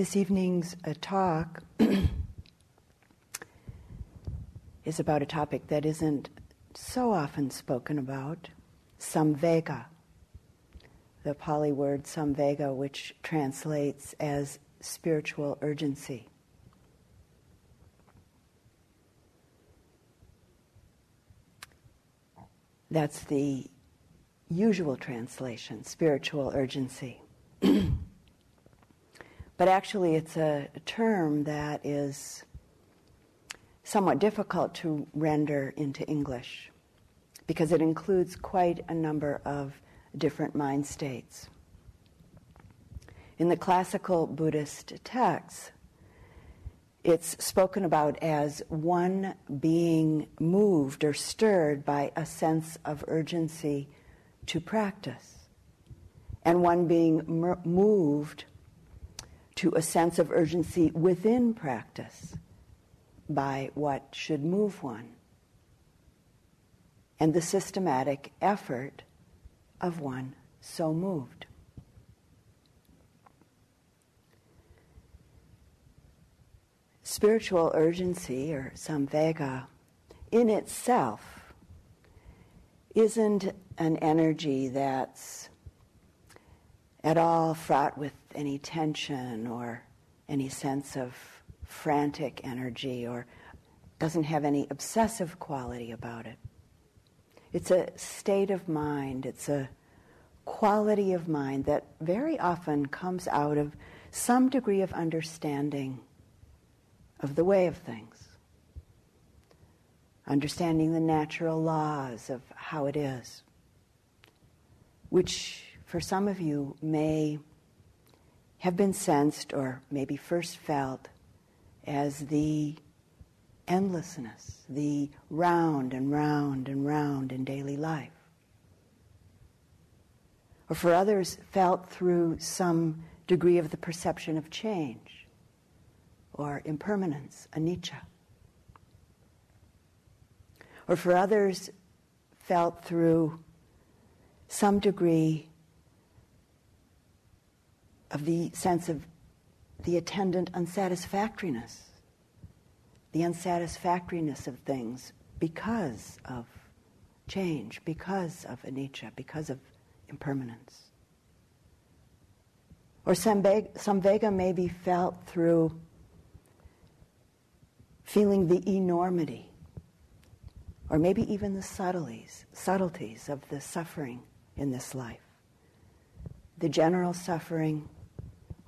This evening's uh, talk is about a topic that isn't so often spoken about samvega. The Pali word samvega, which translates as spiritual urgency. That's the usual translation, spiritual urgency. but actually, it's a, term that is somewhat difficult to render into English because it includes quite a number of different mind states. In the classical Buddhist texts, it's spoken about as one being moved or stirred by a sense of urgency to practice, and one being moved to a sense of urgency within practice by what should move one, and the systematic effort of one so moved. Spiritual urgency, or samvega, in itself isn't an energy that's at all fraught with any tension or any sense of frantic energy or doesn't have any obsessive quality about it. It's a state of mind, it's a quality of mind that very often comes out of some degree of understanding of the way of things, understanding the natural laws of how it is, which for some of you may have been sensed or maybe first felt as the endlessness, the round and round and round in daily life. Or for others, felt through some degree of the perception of change or impermanence, anicca. Or for others, felt through some degree of the sense of the attendant unsatisfactoriness, the unsatisfactoriness of things because of change, because of anicca, because of impermanence. Or samvega may be felt through feeling the enormity, or maybe even the subtleties, subtleties of the suffering in this life. The general suffering,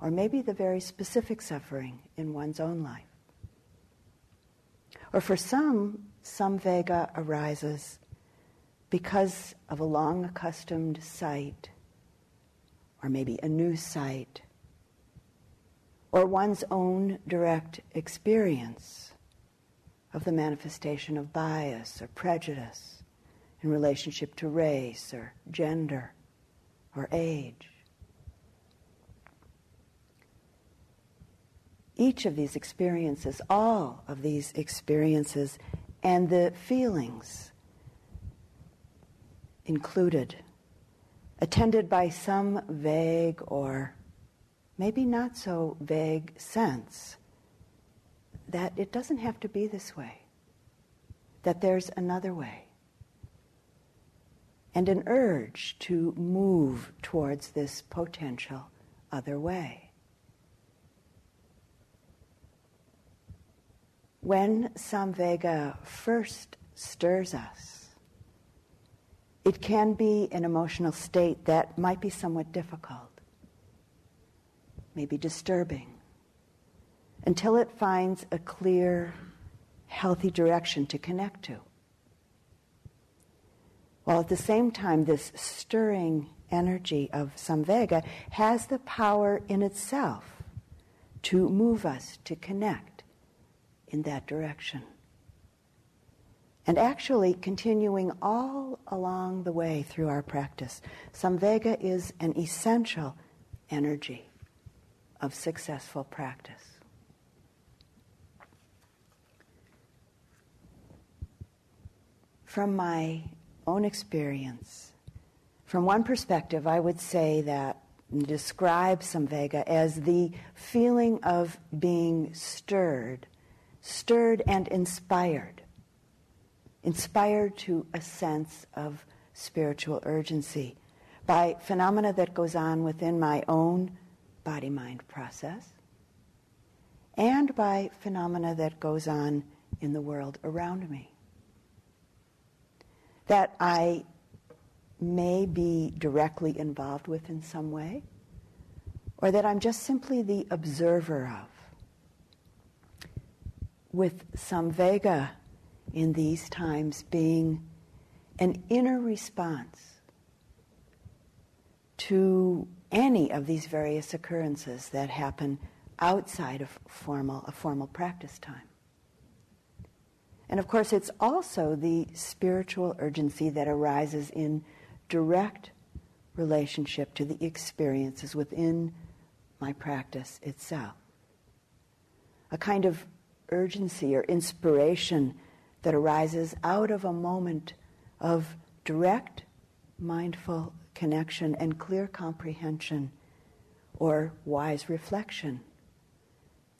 or maybe the very specific suffering in one's own life. Or for some, samvega arises because of a long accustomed sight, or maybe a new sight, or one's own direct experience of the manifestation of bias or prejudice in relationship to race or gender or age. Each of these experiences, all of these experiences, and the feelings included, attended by some vague or maybe not so vague sense that it doesn't have to be this way, that there's another way, and an urge to move towards this potential other way. When Samvega first stirs us, it can be an emotional state that might be somewhat difficult, maybe disturbing, until it finds a clear, healthy direction to connect to. While at the same time, this stirring energy of Samvega has the power in itself to move us to connect in that direction. And actually, continuing all along the way through our practice, Samvega is an essential energy of successful practice. From my own experience, from one perspective, I would say that describe samvega as the feeling of being stirred, stirred and inspired, inspired to a sense of spiritual urgency by phenomena that goes on within my own body-mind process and by phenomena that goes on in the world around me. That I may be directly involved with in some way, or that I'm just simply the observer of. With samvega in these times being an inner response to any of these various occurrences that happen outside of formal, a formal practice time. And of course, it's also the spiritual urgency that arises in direct relationship to the experiences within my practice itself. A kind of urgency or inspiration that arises out of a moment of direct mindful connection and clear comprehension or wise reflection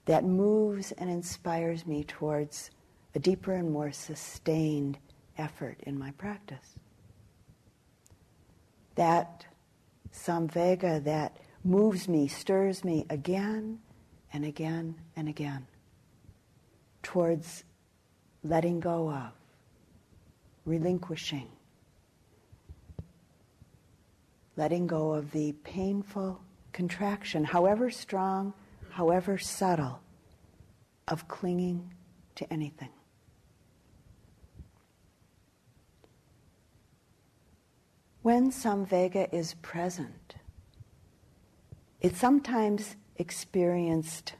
that moves and inspires me towards a deeper and more sustained effort in my practice. That samvega that moves me, stirs me again and again and again towards letting go of, relinquishing, letting go of the painful contraction, however strong, however subtle, of clinging to anything. When samvega is present, it's sometimes experienced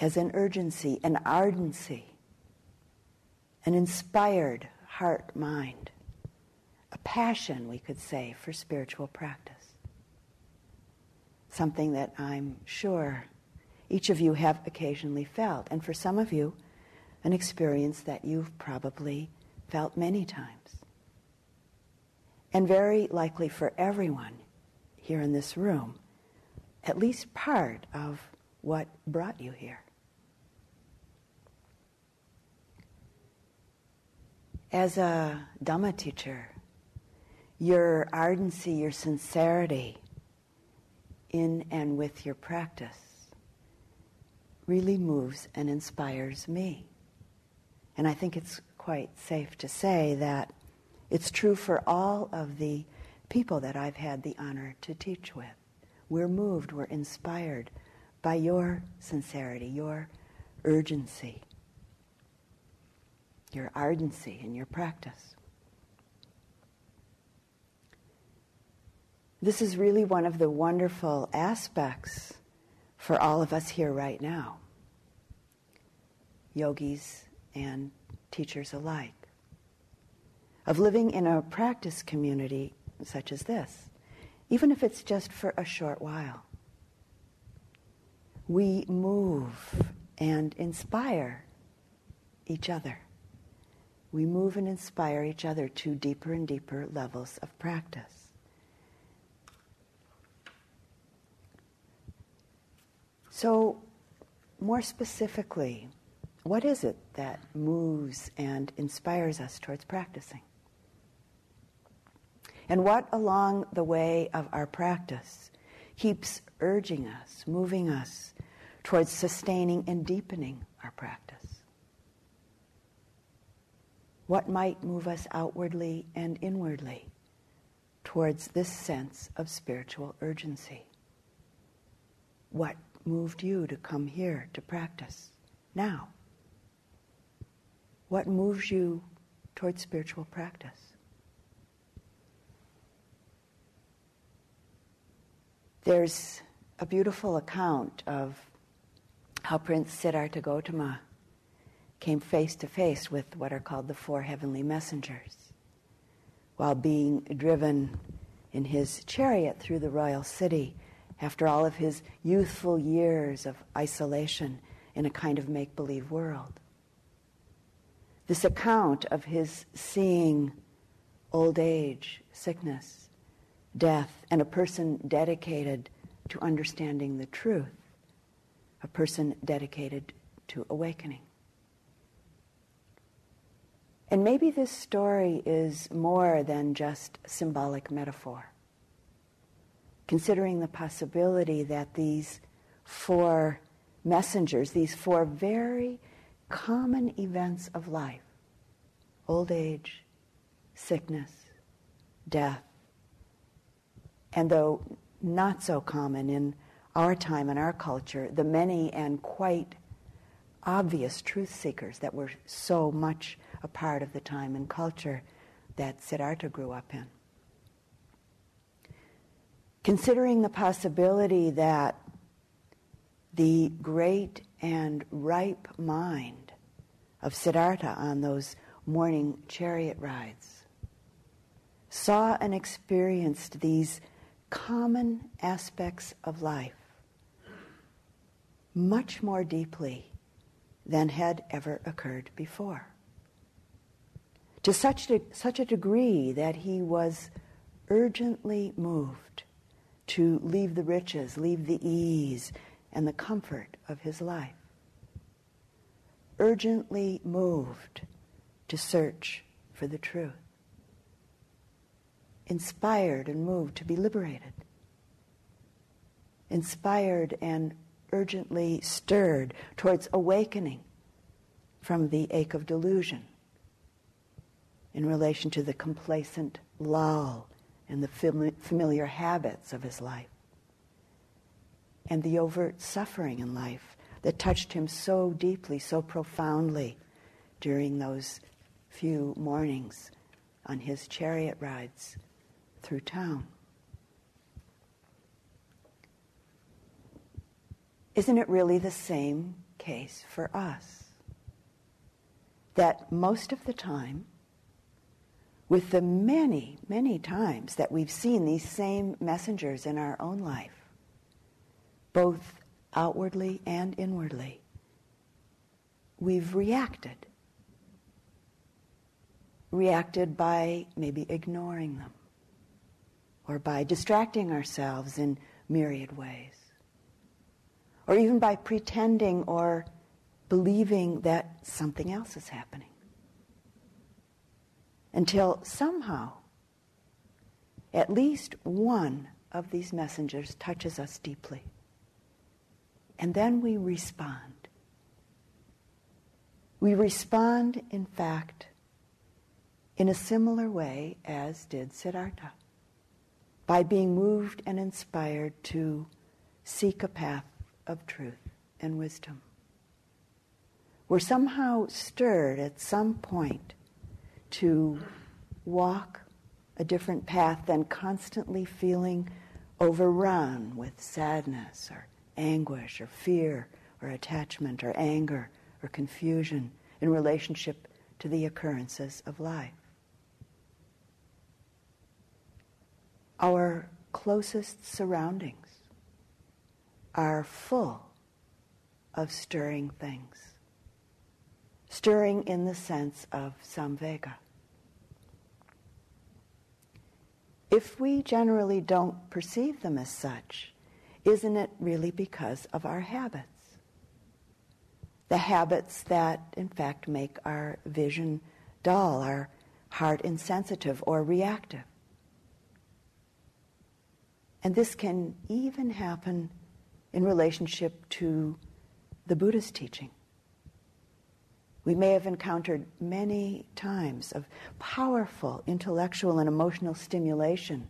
as an urgency, an ardency, an inspired heart mind, a passion, we could say, for spiritual practice. Something that I'm sure each of you have occasionally felt, and for some of you, an experience that you've probably felt many times. And very likely for everyone here in this room, at least part of what brought you here. As a Dhamma teacher, your ardency, your sincerity in and with your practice really moves and inspires me. And I think it's quite safe to say that it's true for all of the people that I've had the honor to teach with. We're moved, we're inspired by your sincerity, your urgency, your ardency in your practice. This is really one of the wonderful aspects for all of us here right now, yogis and teachers alike, of living in a practice community such as this, even if it's just for a short while. We move and inspire each other. We move and inspire each other to deeper and deeper levels of practice. So, more specifically, what is it that moves and inspires us towards practicing? And what along the way of our practice keeps urging us, moving us towards sustaining and deepening our practice? What might move us outwardly and inwardly towards this sense of spiritual urgency? What moved you to come here to practice now? What moves you towards spiritual practice? There's a beautiful account of how Prince Siddhartha Gautama came face to face with what are called the four heavenly messengers while being driven in his chariot through the royal city after all of his youthful years of isolation in a kind of make believe world. This account of his seeing old age, sickness, death, and a person dedicated to understanding the truth, a person dedicated to awakening. And maybe this story is more than just symbolic metaphor. Considering the possibility that these four messengers, these four very common events of life old age, sickness, death, and though not so common in our time and our culture, the many and quite obvious truth seekers that were so much a part of the time and culture that Siddhartha grew up in. Considering the possibility that the great and ripe mind of Siddhartha on those morning chariot rides saw and experienced these common aspects of life much more deeply than had ever occurred before. To such, a, such a degree that he was urgently moved to leave the riches, leave the ease and the comfort of his life. Urgently moved to search for the truth. Inspired and moved to be liberated. Inspired and urgently stirred towards awakening from the ache of delusion in relation to the complacent lull and the familiar habits of his life and the overt suffering in life that touched him so deeply, so profoundly during those few mornings on his chariot rides through town. Isn't it really the same case for us? That most of the time, with the many, many times that we've seen these same messengers in our own life, both outwardly and inwardly, we've reacted. Reacted by maybe ignoring them or by distracting ourselves in myriad ways or even by pretending or believing that something else is happening. Until somehow, at least one of these messengers touches us deeply. And then we respond. We respond, in fact, in a similar way as did Siddhartha, by being moved and inspired to seek a path of truth and wisdom. We're somehow stirred at some point to walk a different path than constantly feeling overrun with sadness or anguish or fear or attachment or anger or confusion in relationship to the occurrences of life. Our closest surroundings are full of stirring things. Stirring in the sense of samvega. If we generally don't perceive them as such, isn't it really because of our habits? The habits that, in fact, make our vision dull, our heart insensitive or reactive. And this can even happen in relationship to the Buddha's teaching. We may have encountered many times of powerful intellectual and emotional stimulation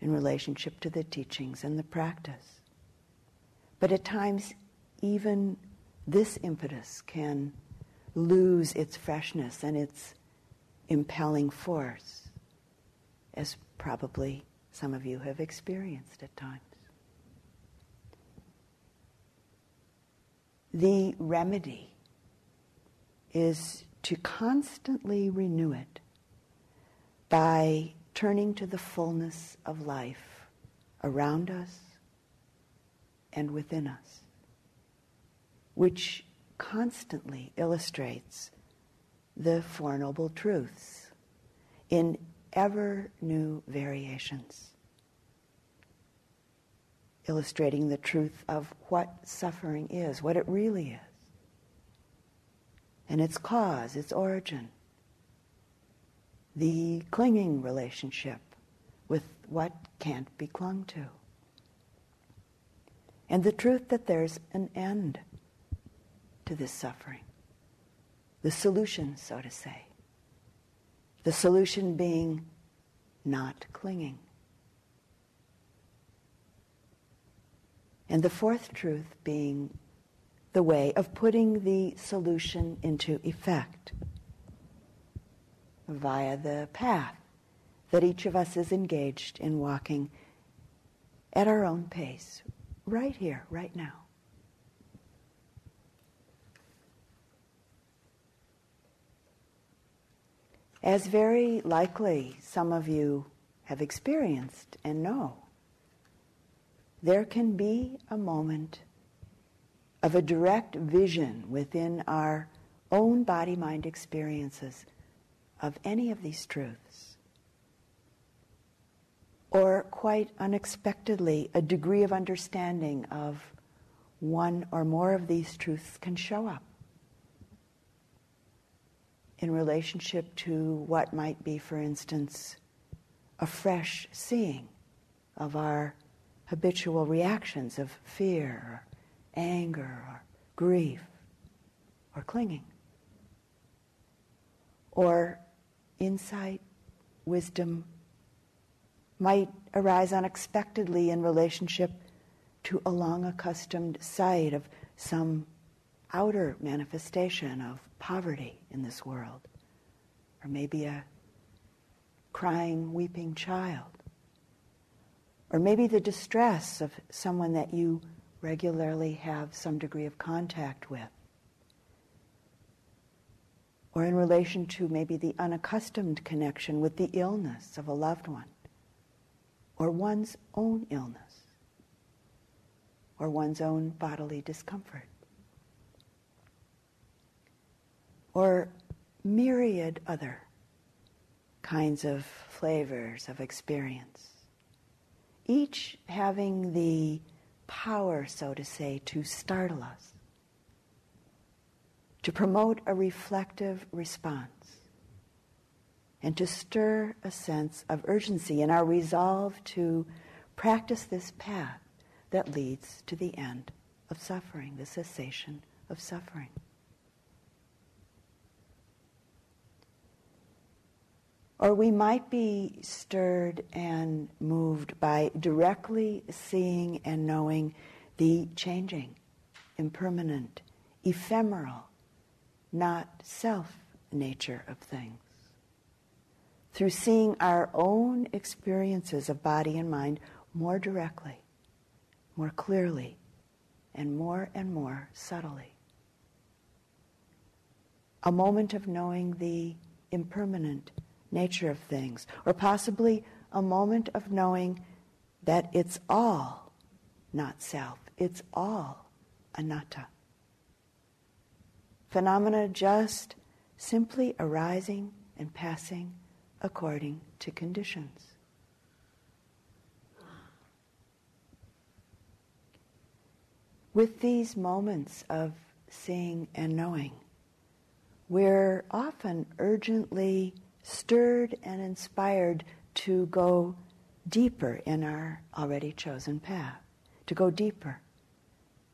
in relationship to the teachings and the practice. But at times, even this impetus can lose its freshness and its impelling force, as probably some of you have experienced at times. The remedy is to constantly renew it by turning to the fullness of life around us and within us, which constantly illustrates the Four Noble Truths in ever new variations illustrating the truth of what suffering is, what it really is, and its cause, its origin, the clinging relationship with what can't be clung to, and the truth that there's an end to this suffering, the solution, so to say. The solution being not clinging. And the fourth truth being the way of putting the solution into effect via the path that each of us is engaged in walking at our own pace, right here, right now. As very likely some of you have experienced and know, there can be a moment of a direct vision within our own body mind experiences of any of these truths. Or quite unexpectedly, a degree of understanding of one or more of these truths can show up in relationship to what might be, for instance, a fresh seeing of our habitual reactions of fear anger or grief or clinging. Or insight, wisdom might arise unexpectedly in relationship to a long accustomed sight of some outer manifestation of poverty in this world, or maybe a crying, weeping child or maybe the distress of someone that you regularly have some degree of contact with. Or in relation to maybe the unaccustomed connection with the illness of a loved one, or one's own illness, or one's own bodily discomfort, or myriad other kinds of flavors of experience. Each having the power, so to say, to startle us, to promote a reflective response, and to stir a sense of urgency in our resolve to practice this path that leads to the end of suffering, the cessation of suffering. Or we might be stirred and moved by directly seeing and knowing the changing, impermanent, ephemeral, not self nature of things. Through seeing our own experiences of body and mind more directly, more clearly, and more and more subtly. A moment of knowing the impermanent, nature of things, or possibly a moment of knowing that it's all not self, it's all anatta. Phenomena just simply arising and passing according to conditions. With these moments of seeing and knowing, we're often urgently stirred and inspired to go deeper in our already chosen path, to go deeper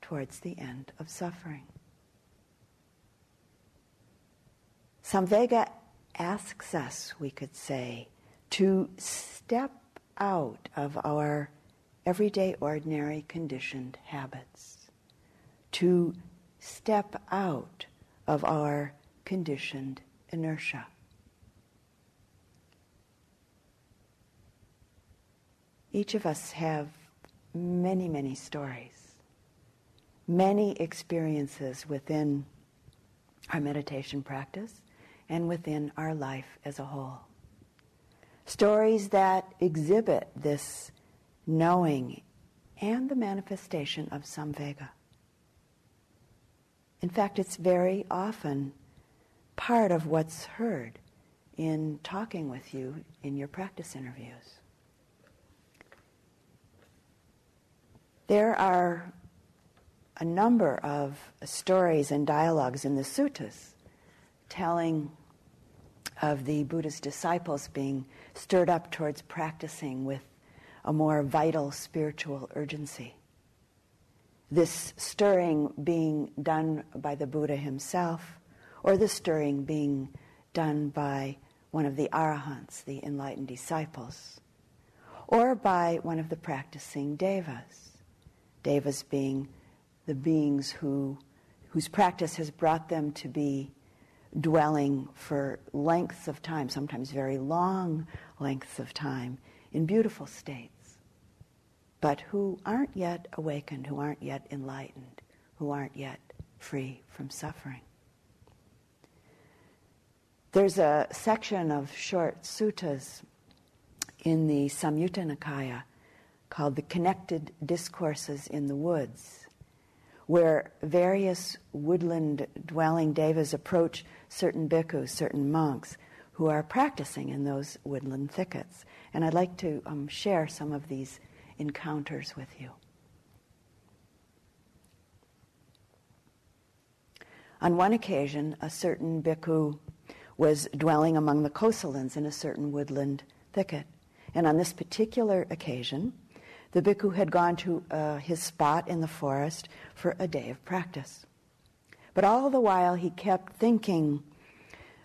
towards the end of suffering. Samvega asks us, we could say, to step out of our everyday, ordinary, conditioned habits, to step out of our conditioned inertia. Each of us have many, many stories, many experiences within our meditation practice and within our life as a whole. Stories that exhibit this knowing and the manifestation of samvega. In fact, it's very often part of what's heard in talking with you in your practice interviews. There are a number of stories and dialogues in the suttas telling of the Buddha's disciples being stirred up towards practicing with a more vital spiritual urgency. This stirring being done by the Buddha himself, or the stirring being done by one of the arahants, the enlightened disciples, or by one of the practicing devas. Devas being the beings who, whose practice has brought them to be dwelling for lengths of time, sometimes very long lengths of time, in beautiful states, but who aren't yet awakened, who aren't yet enlightened, who aren't yet free from suffering. There's a section of short suttas in the Samyutta Nikaya called the Connected Discourses in the Woods, where various woodland dwelling devas approach certain bhikkhus, certain monks who are practicing in those woodland thickets. And I'd like to um, share some of these encounters with you. On one occasion, a certain bhikkhu was dwelling among the Kosalans in a certain woodland thicket. And on this particular occasion, the bhikkhu had gone to uh, his spot in the forest for a day of practice. But all the while, he kept thinking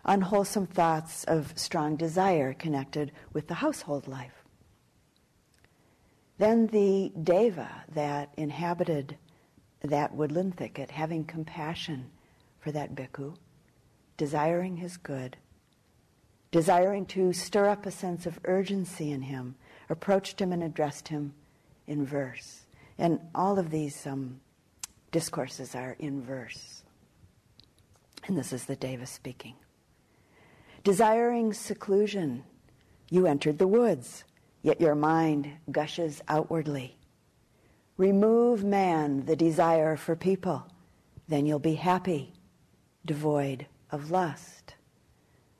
unwholesome thoughts of strong desire connected with the household life. Then the deva that inhabited that woodland thicket, having compassion for that bhikkhu, desiring his good, desiring to stir up a sense of urgency in him, approached him and addressed him in verse. And all of these um, discourses are in verse. And this is the Deva speaking. Desiring seclusion, you entered the woods, yet your mind gushes outwardly. Remove man the desire for people, then you'll be happy, devoid of lust.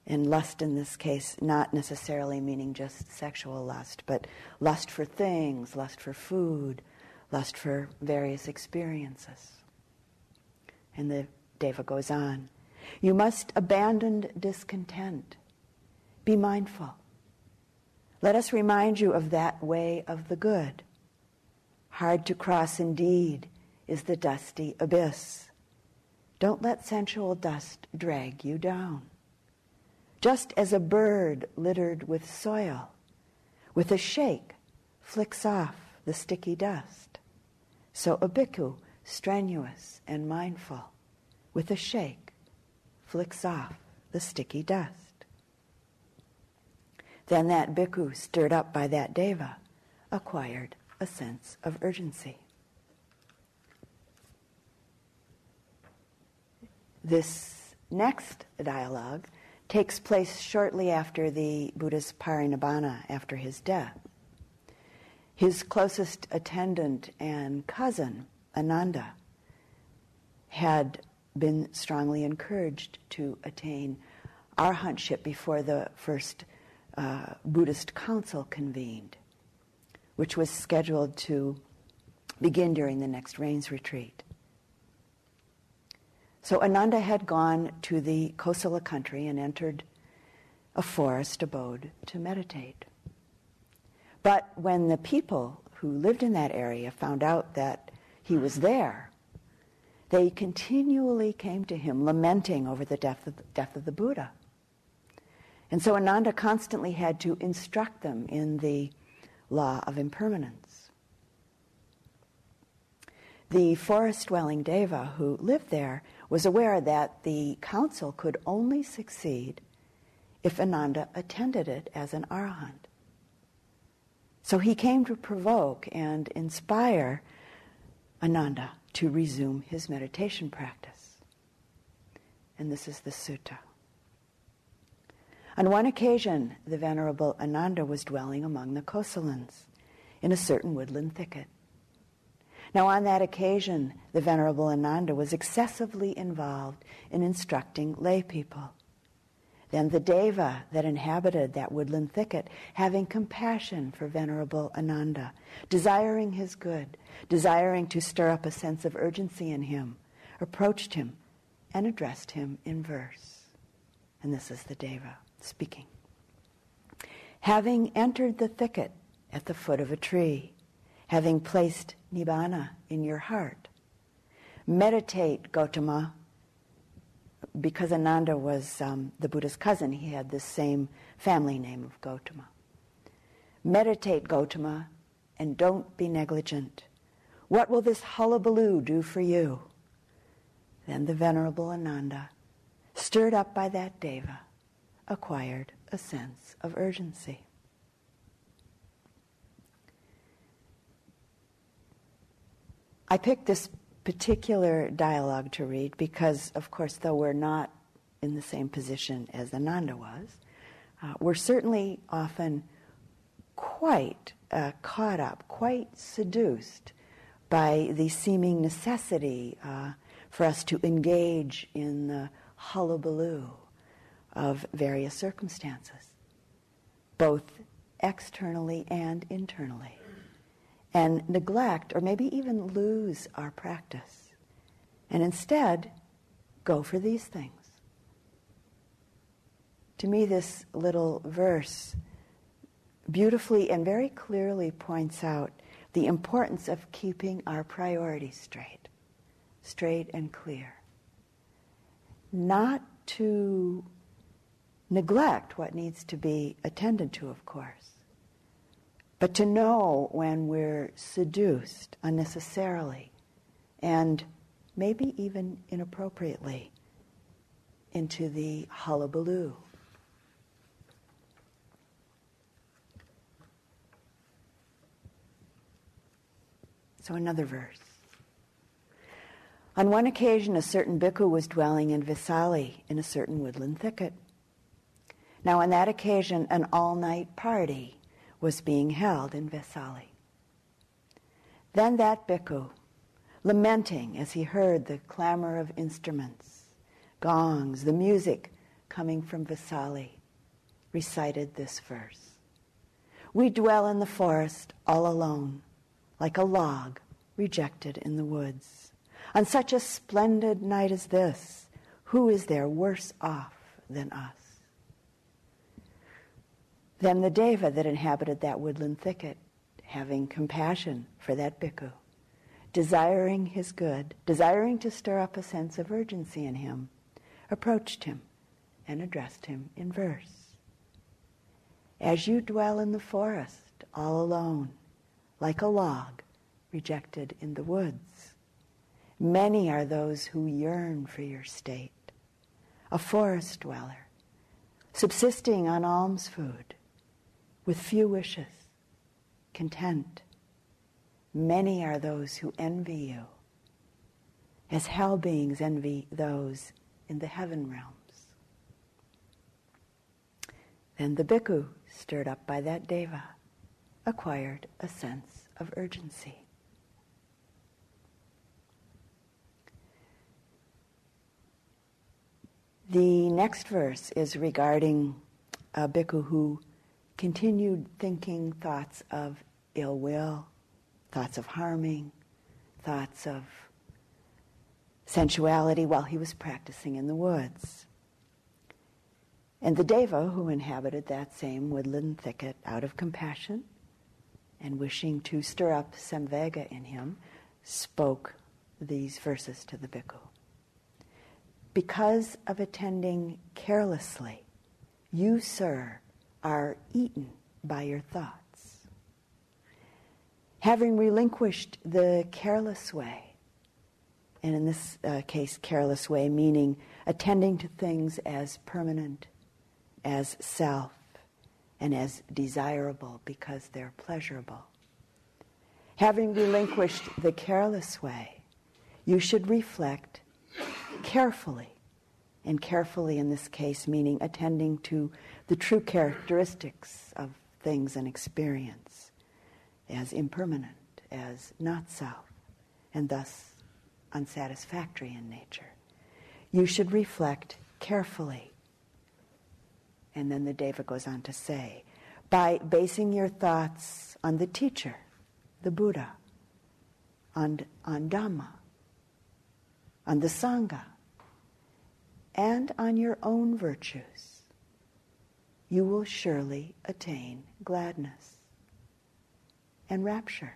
And lust in this case, not necessarily meaning just sexual lust, but lust for things, lust for food, lust for various experiences. And the Deva goes on. You must abandon discontent. Be mindful. Let us remind you of that way of the good. Hard to cross indeed is the dusty abyss. Don't let sensual dust drag you down. Just as a bird littered with soil, with a shake, flicks off the sticky dust, so a bhikkhu, strenuous and mindful, with a shake, flicks off the sticky dust. Then that bhikkhu, stirred up by that deva, acquired a sense of urgency. This next dialogue takes place shortly after the Buddha's parinibbana, after his death. His closest attendant and cousin, Ananda, had been strongly encouraged to attain arahantship before the first uh, Buddhist council convened, which was scheduled to begin during the next rains retreat. So Ananda had gone to the Kosala country and entered a forest abode to meditate. But when the people who lived in that area found out that he was there, they continually came to him lamenting over the death of the, death of the Buddha. And so Ananda constantly had to instruct them in the law of impermanence. The forest dwelling Deva who lived there was aware that the council could only succeed if Ananda attended it as an arahant. So he came to provoke and inspire Ananda to resume his meditation practice. And this is the sutta. On one occasion, the Venerable Ananda was dwelling among the Kosalans in a certain woodland thicket. Now, on that occasion, the Venerable Ananda was excessively involved in instructing lay people. Then the deva that inhabited that woodland thicket, having compassion for Venerable Ananda, desiring his good, desiring to stir up a sense of urgency in him, approached him and addressed him in verse. And this is the deva speaking. Having entered the thicket at the foot of a tree, having placed Nibbana in your heart, meditate, Gotama, because Ananda was um, the Buddha's cousin, he had the same family name of Gotama. Meditate, Gotama, and don't be negligent. What will this hullabaloo do for you? Then the Venerable Ananda, stirred up by that deva, acquired a sense of urgency. I picked this particular dialogue to read because, of course, though we're not in the same position as Ananda was, uh, we're certainly often quite uh, caught up, quite seduced by the seeming necessity uh, for us to engage in the hullabaloo of various circumstances, both externally and internally and neglect or maybe even lose our practice and instead go for these things. To me, this little verse beautifully and very clearly points out the importance of keeping our priorities straight, straight and clear. Not to neglect what needs to be attended to, of course, but to know when we're seduced unnecessarily and maybe even inappropriately into the hullabaloo. So, another verse. On one occasion, a certain bhikkhu was dwelling in Vesali in a certain woodland thicket. Now, on that occasion, an all night party was being held in Vesali. Then that bhikkhu, lamenting as he heard the clamor of instruments, gongs, the music coming from Vesali, recited this verse We dwell in the forest all alone, like a log rejected in the woods. On such a splendid night as this, who is there worse off than us? Then the deva that inhabited that woodland thicket, having compassion for that bhikkhu, desiring his good, desiring to stir up a sense of urgency in him, approached him and addressed him in verse. As you dwell in the forest all alone, like a log rejected in the woods, many are those who yearn for your state, a forest dweller, subsisting on alms food, with few wishes, content. Many are those who envy you, as hell beings envy those in the heaven realms. Then the bhikkhu, stirred up by that deva, acquired a sense of urgency. The next verse is regarding a bhikkhu who continued thinking thoughts of ill will, thoughts of harming, thoughts of sensuality while he was practicing in the woods. And the deva who inhabited that same woodland thicket out of compassion and wishing to stir up samvega in him spoke these verses to the bhikkhu. Because of attending carelessly, you, sir, are eaten by your thoughts. Having relinquished the careless way, and in this uh, case, careless way meaning attending to things as permanent, as self, and as desirable because they're pleasurable. Having relinquished the careless way, you should reflect carefully, and carefully in this case meaning attending to the true characteristics of things and experience as impermanent, as not self, and thus unsatisfactory in nature. You should reflect carefully And then the Deva goes on to say, by basing your thoughts on the teacher, the Buddha, on, on Dhamma, on the Sangha, and on your own virtues, you will surely attain gladness and rapture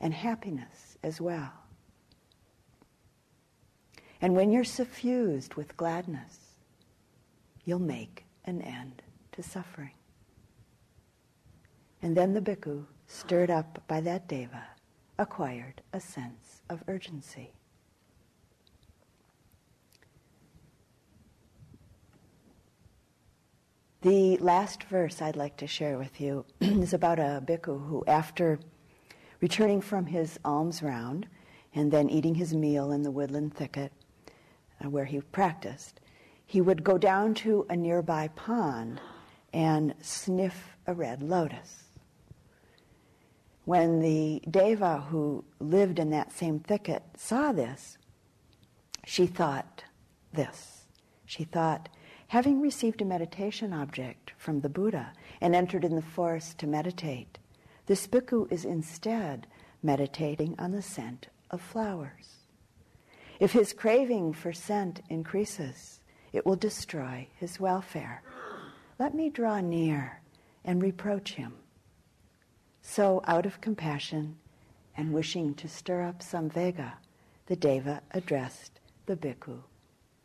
and happiness as well. And when you're suffused with gladness, you'll make an end to suffering. And then the bhikkhu, stirred up by that deva, acquired a sense of urgency. The last verse I'd like to share with you is about a bhikkhu who, after returning from his alms round and then eating his meal in the woodland thicket uh, where he practiced, he would go down to a nearby pond and sniff a red lotus. When the deva who lived in that same thicket saw this, she thought this. She thought, having received a meditation object from the Buddha and entered in the forest to meditate, this bhikkhu is instead meditating on the scent of flowers. If his craving for scent increases, it will destroy his welfare. Let me draw near and reproach him. So, out of compassion and wishing to stir up samvega, the Deva addressed the bhikkhu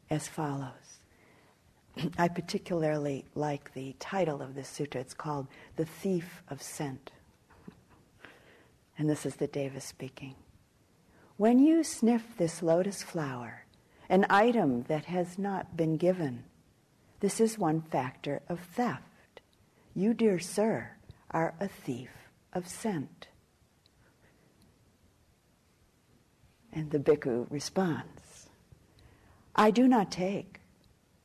as follows. I particularly like the title of this sutta. It's called The Thief of Scent. And this is the Deva speaking. When you sniff this lotus flower, an item that has not been given. This is one factor of theft. You, dear sir, are a thief of scent. And the bhikkhu responds I do not take,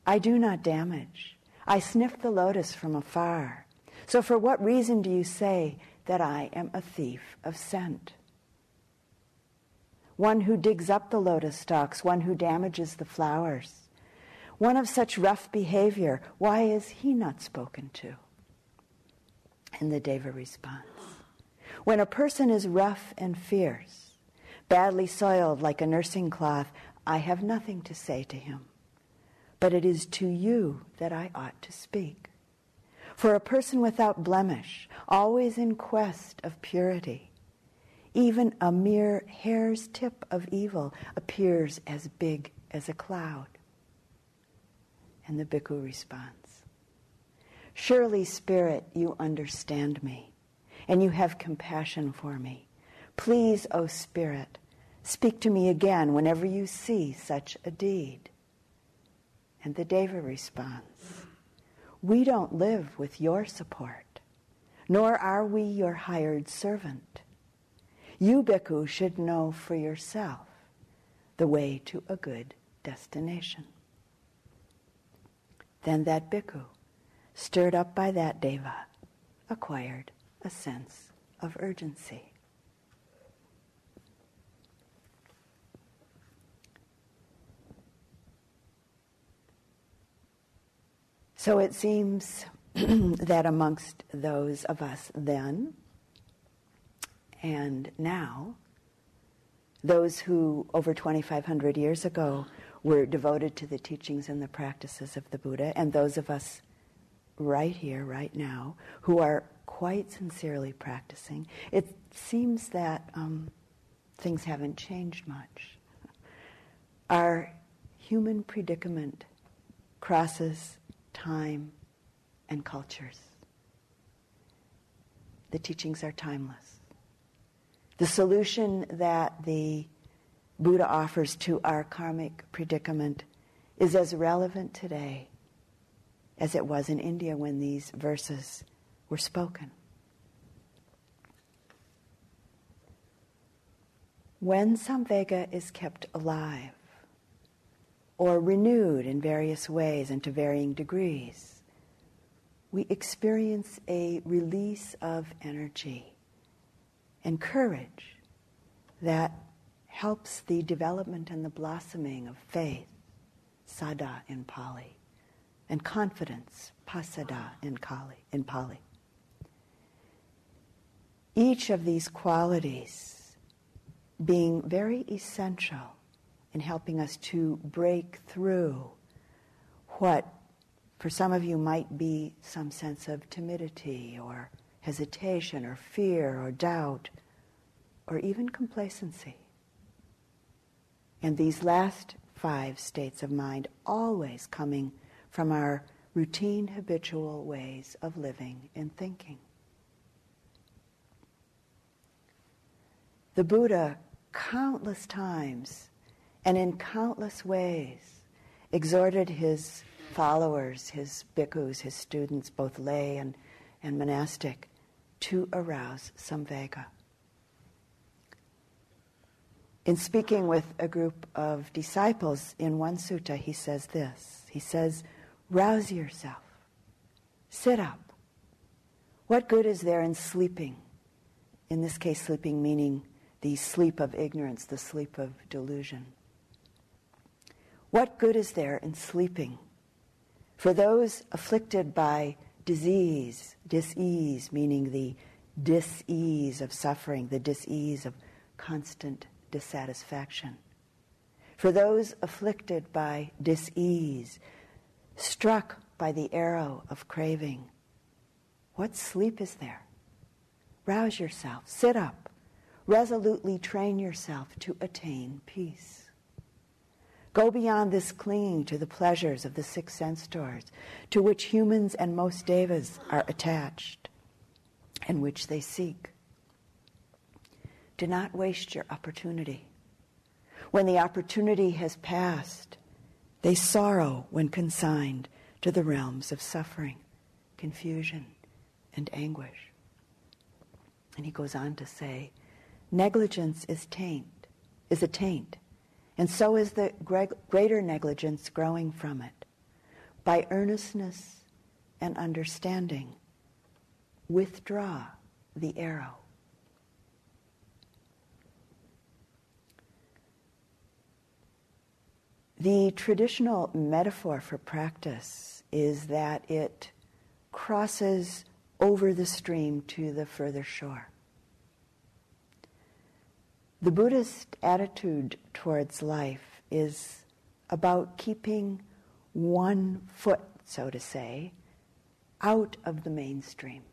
I do not damage. I sniff the lotus from afar. So, for what reason do you say that I am a thief of scent? one who digs up the lotus stalks, one who damages the flowers. One of such rough behavior, why is he not spoken to? And the Deva responds When a person is rough and fierce, badly soiled like a nursing cloth, I have nothing to say to him. But it is to you that I ought to speak. For a person without blemish, always in quest of purity, even a mere hair's tip of evil appears as big as a cloud. And the bhikkhu responds Surely, Spirit, you understand me, and you have compassion for me. Please, O Spirit, speak to me again whenever you see such a deed. And the Deva responds We don't live with your support, nor are we your hired servant. You, bhikkhu, should know for yourself the way to a good destination. Then that bhikkhu, stirred up by that deva, acquired a sense of urgency. So it seems that amongst those of us then and now, those who over 2,500 years ago were devoted to the teachings and the practices of the Buddha, and those of us right here, right now, who are quite sincerely practicing, it seems that um, things haven't changed much. Our human predicament crosses time and cultures. The teachings are timeless. The solution that the Buddha offers to our karmic predicament is as relevant today as it was in India when these verses were spoken. When Samvega is kept alive or renewed in various ways and to varying degrees, we experience a release of energy and courage that helps the development and the blossoming of faith, saddha in Pali, and confidence, pasada in, Kali, in Pali. Each of these qualities being very essential in helping us to break through what, for some of you, might be some sense of timidity or hesitation or fear or doubt or even complacency. And these last five states of mind always coming from our routine, habitual ways of living and thinking. The Buddha, countless times and in countless ways, exhorted his followers, his bhikkhus, his students, both lay and, and monastic, to arouse samvega. In speaking with a group of disciples in one sutta, he says this. He says, Rouse yourself. Sit up. What good is there in sleeping? In this case, sleeping meaning the sleep of ignorance, the sleep of delusion. What good is there in sleeping? For those afflicted by disease, disease, meaning the disease of suffering, the disease of constant dissatisfaction. For those afflicted by disease, struck by the arrow of craving, what sleep is there? Rouse yourself, sit up, resolutely train yourself to attain peace. Go beyond this clinging to the pleasures of the six sense doors to which humans and most devas are attached and which they seek. Do not waste your opportunity. When the opportunity has passed, they sorrow when consigned to the realms of suffering, confusion, and anguish. And he goes on to say, negligence is taint, is a taint, and so is the greater negligence growing from it. By earnestness and understanding, withdraw the arrow. The traditional metaphor for practice is that it crosses over the stream to the further shore. The Buddhist attitude towards life is about keeping one foot, so to say, out of the mainstream.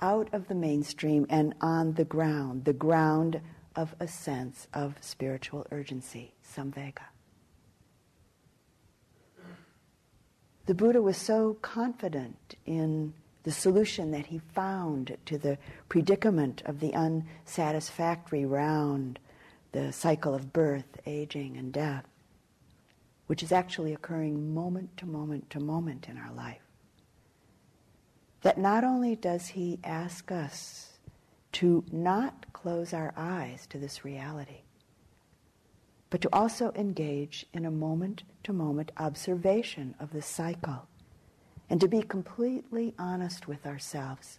Out of the mainstream and on the ground, the ground of a sense of spiritual urgency, samvega. The Buddha was so confident in the solution that he found to the predicament of the unsatisfactory round, the cycle of birth, aging, and death, which is actually occurring moment to moment to moment in our life. That not only does he ask us to not close our eyes to this reality, but to also engage in a moment to moment observation of the cycle and to be completely honest with ourselves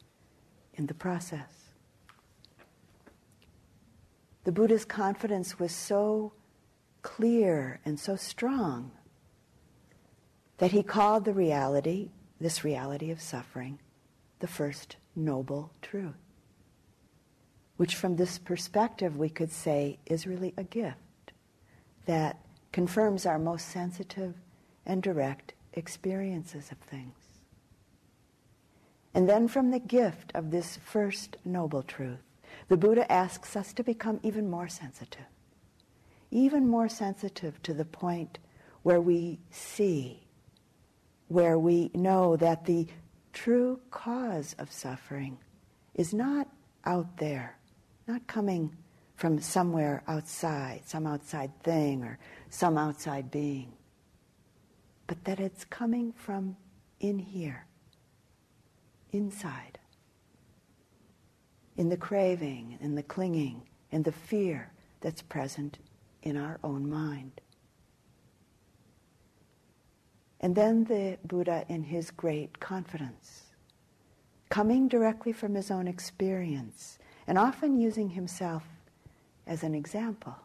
in the process. The Buddha's confidence was so clear and so strong that he called the reality, this reality of suffering, the first noble truth which from this perspective we could say is really a gift that confirms our most sensitive and direct experiences of things. And then from the gift of this first noble truth, the Buddha asks us to become even more sensitive, even more sensitive to the point where we see, where we know that the true cause of suffering is not out there not coming from somewhere outside, some outside thing or some outside being, but that it's coming from in here, inside, in the craving, in the clinging, in the fear that's present in our own mind. And then the Buddha, in his great confidence, coming directly from his own experience, and often using himself as an example,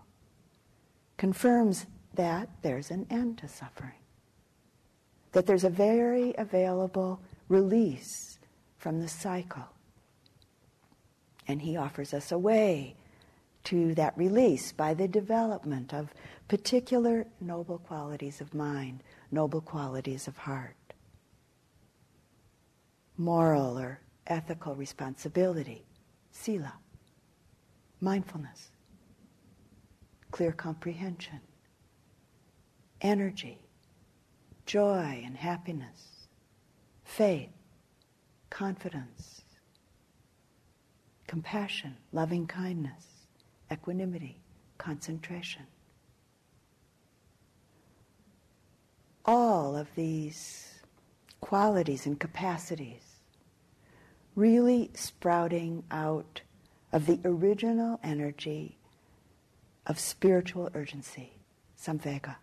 confirms that there's an end to suffering. that there's a very available release from the cycle. And he offers us a way to that release by the development of particular noble qualities of mind, noble qualities of heart. Moral or ethical responsibility, sila, mindfulness, clear comprehension, energy, joy and happiness, faith, confidence, compassion, loving kindness, equanimity, concentration. All of these qualities and capacities really sprouting out of the original energy of spiritual urgency, samvega,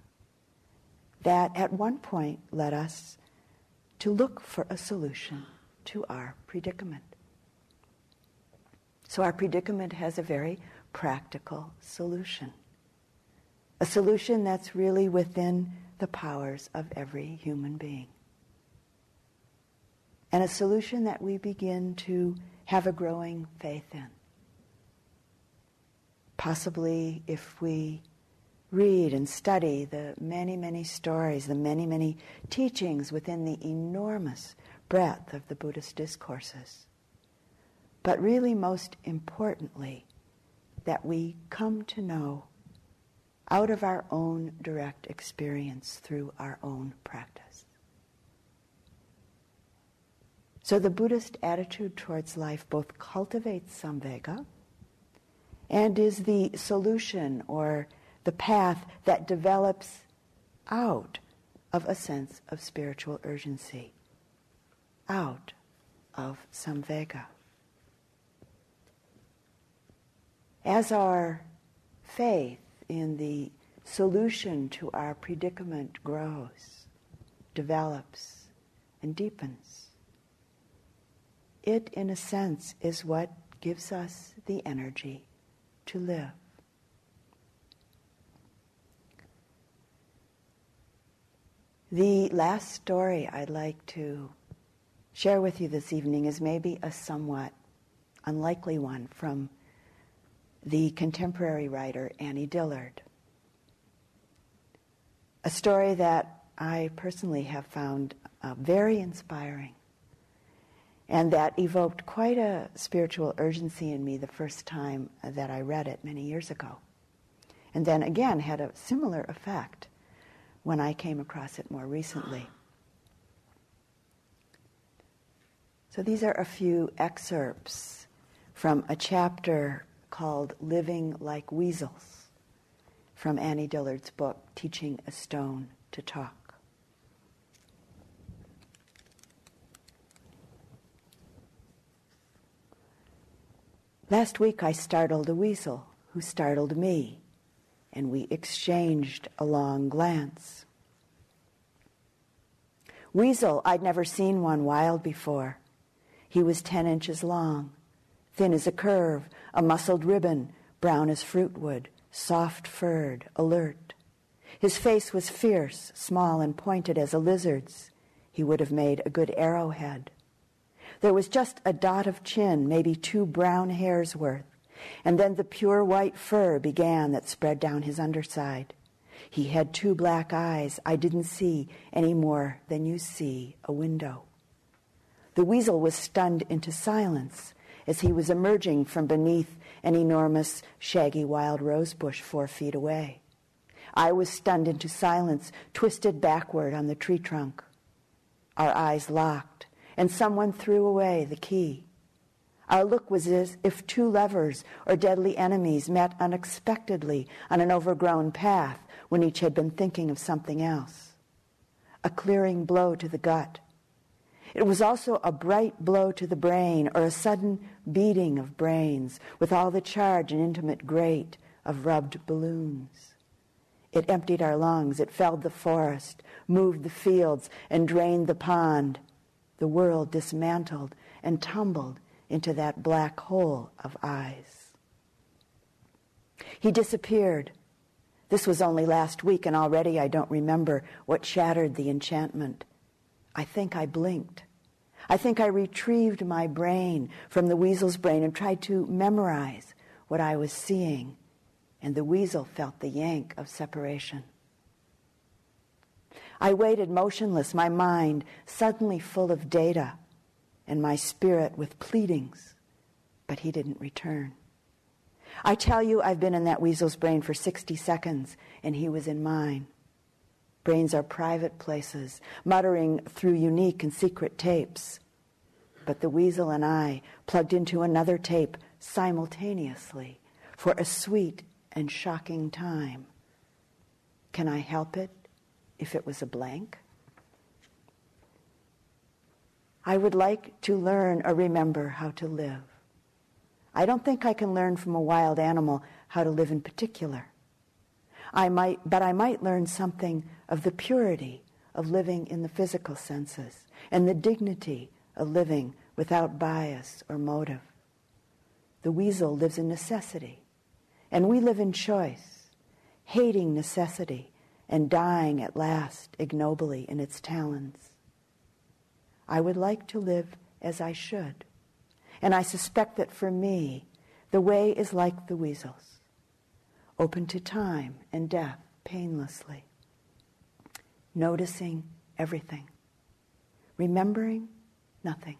that at one point led us to look for a solution to our predicament. So our predicament has a very practical solution. A solution that's really within the powers of every human being. And a solution that we begin to have a growing faith in. Possibly if we read and study the many, many stories, the many, many teachings within the enormous breadth of the Buddhist discourses. But really, most importantly, that we come to know out of our own direct experience through our own practice. So the Buddhist attitude towards life both cultivates samvega and is the solution or the path that develops out of a sense of spiritual urgency, out of samvega. As our faith in the solution to our predicament grows, develops, and deepens, it, in a sense, is what gives us the energy to live. The last story I'd like to share with you this evening is maybe a somewhat unlikely one from the contemporary writer Annie Dillard. A story that I personally have found uh, very inspiring and that evoked quite a spiritual urgency in me the first time that I read it many years ago. And then again had a similar effect when I came across it more recently. So these are a few excerpts from a chapter called Living Like Weasels from Annie Dillard's book, Teaching a Stone to Talk. Last week I startled a weasel who startled me and we exchanged a long glance. Weasel, I'd never seen one wild before. He was 10 inches long, thin as a curve, a muscled ribbon, brown as fruitwood, soft furred, alert. His face was fierce, small and pointed as a lizard's. He would have made a good arrowhead. There was just a dot of chin, maybe two brown hairs worth. And then the pure white fur began that spread down his underside. He had two black eyes I didn't see any more than you see a window. The weasel was stunned into silence as he was emerging from beneath an enormous, shaggy wild rose bush four feet away. I was stunned into silence, twisted backward on the tree trunk. Our eyes locked, and someone threw away the key. Our look was as if two lovers or deadly enemies met unexpectedly on an overgrown path when each had been thinking of something else. A clearing blow to the gut. It was also a bright blow to the brain or a sudden beating of brains with all the charge and intimate grate of rubbed balloons. It emptied our lungs, it felled the forest, moved the fields, and drained the pond. The world dismantled and tumbled into that black hole of eyes. He disappeared. This was only last week, and already I don't remember what shattered the enchantment I think I blinked. I think I retrieved my brain from the weasel's brain and tried to memorize what I was seeing, and the weasel felt the yank of separation. I waited motionless, my mind suddenly full of data, and my spirit with pleadings, but he didn't return. I tell you, I've been in that weasel's brain for 60 seconds, and he was in mine. Brains are private places, muttering through unique and secret tapes. But the weasel and I plugged into another tape simultaneously for a sweet and shocking time. Can I help it if it was a blank? I would like to learn or remember how to live. I don't think I can learn from a wild animal how to live in particular. I might, but I might learn something of the purity of living in the physical senses and the dignity of living without bias or motive. The weasel lives in necessity, and we live in choice, hating necessity and dying at last ignobly in its talons. I would like to live as I should and I suspect that for me, the way is like the weasel's, open to time and death painlessly, noticing everything, remembering nothing,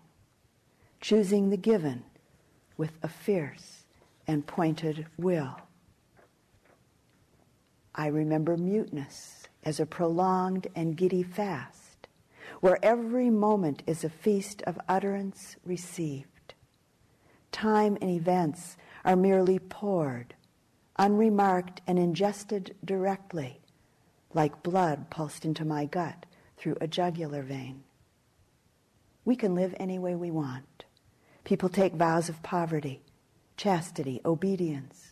choosing the given with a fierce and pointed will. I remember muteness as a prolonged and giddy fast, where every moment is a feast of utterance received time and events are merely poured, unremarked and ingested directly, like blood pulsed into my gut through a jugular vein. We can live any way we want. People take vows of poverty, chastity, obedience,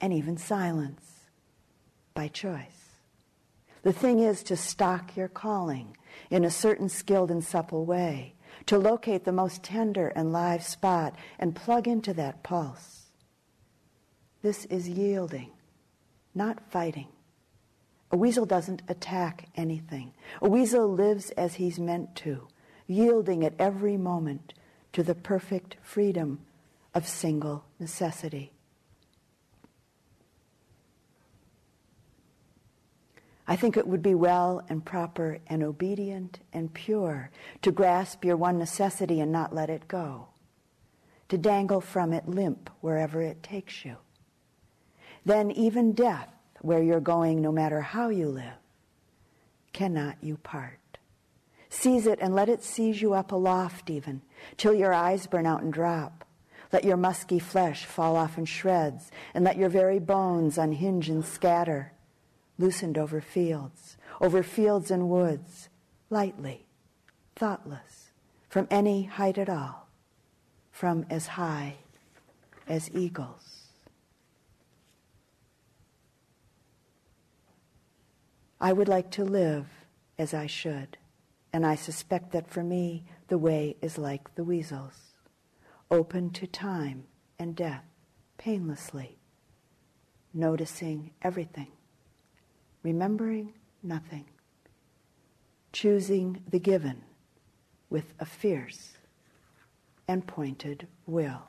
and even silence by choice. The thing is to stock your calling in a certain skilled and supple way to locate the most tender and live spot and plug into that pulse. This is yielding, not fighting. A weasel doesn't attack anything. A weasel lives as he's meant to, yielding at every moment to the perfect freedom of single necessity. I think it would be well and proper and obedient and pure to grasp your one necessity and not let it go, to dangle from it limp wherever it takes you. Then even death, where you're going no matter how you live, cannot you part. Seize it and let it seize you up aloft even, till your eyes burn out and drop. Let your musky flesh fall off in shreds, and let your very bones unhinge and scatter loosened over fields, over fields and woods, lightly, thoughtless, from any height at all, from as high as eagles. I would like to live as I should, and I suspect that for me the way is like the weasel's, open to time and death painlessly, noticing everything remembering nothing, choosing the given with a fierce and pointed will.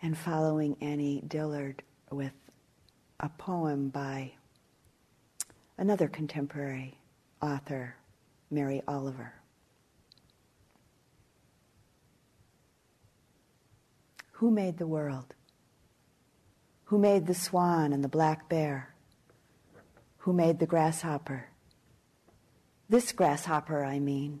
And following Annie Dillard with a poem by another contemporary author, Mary Oliver. Who made the world? Who made the swan and the black bear? Who made the grasshopper? This grasshopper, I mean.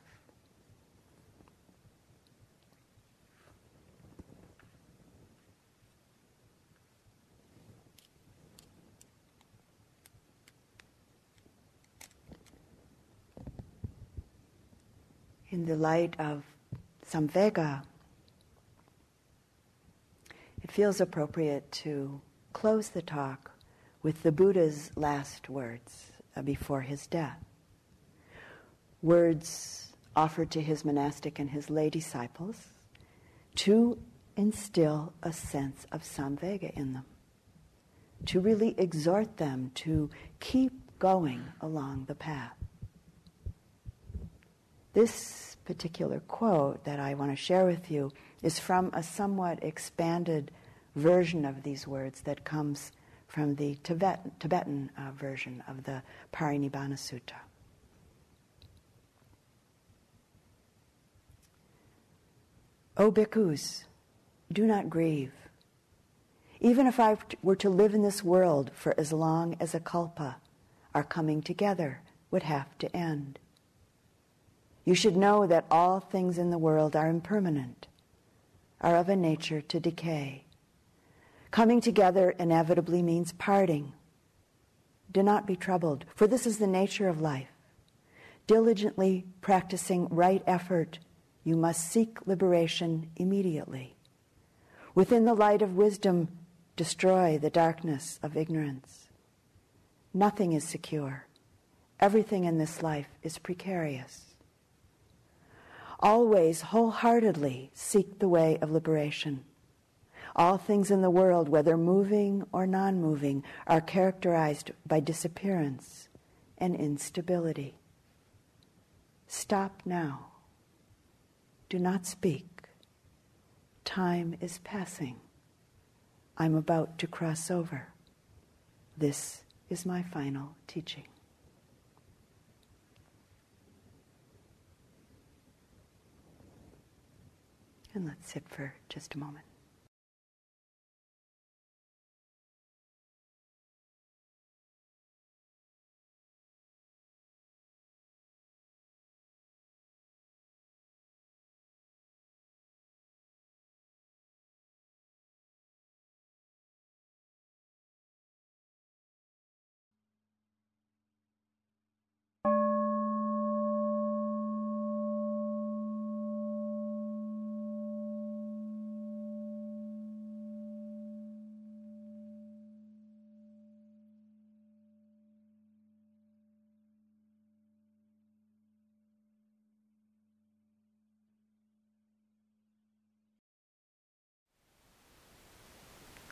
In the light of Samvega, it feels appropriate to close the talk with the Buddha's last words uh, before his death. Words offered to his monastic and his lay disciples to instill a sense of samvega in them, to really exhort them to keep going along the path. This particular quote that I want to share with you is from a somewhat expanded version of these words that comes from the Tibet, Tibetan uh, version of the Parinibbana Sutta. O bhikkhus, do not grieve. Even if I were to live in this world for as long as a kalpa, our coming together would have to end. You should know that all things in the world are impermanent, are of a nature to decay. Coming together inevitably means parting. Do not be troubled, for this is the nature of life. Diligently practicing right effort, you must seek liberation immediately. Within the light of wisdom, destroy the darkness of ignorance. Nothing is secure. Everything in this life is precarious always wholeheartedly seek the way of liberation. All things in the world, whether moving or non moving, are characterized by disappearance and instability. Stop now. Do not speak. Time is passing. I'm about to cross over. This is my final teaching. And let's sit for just a moment.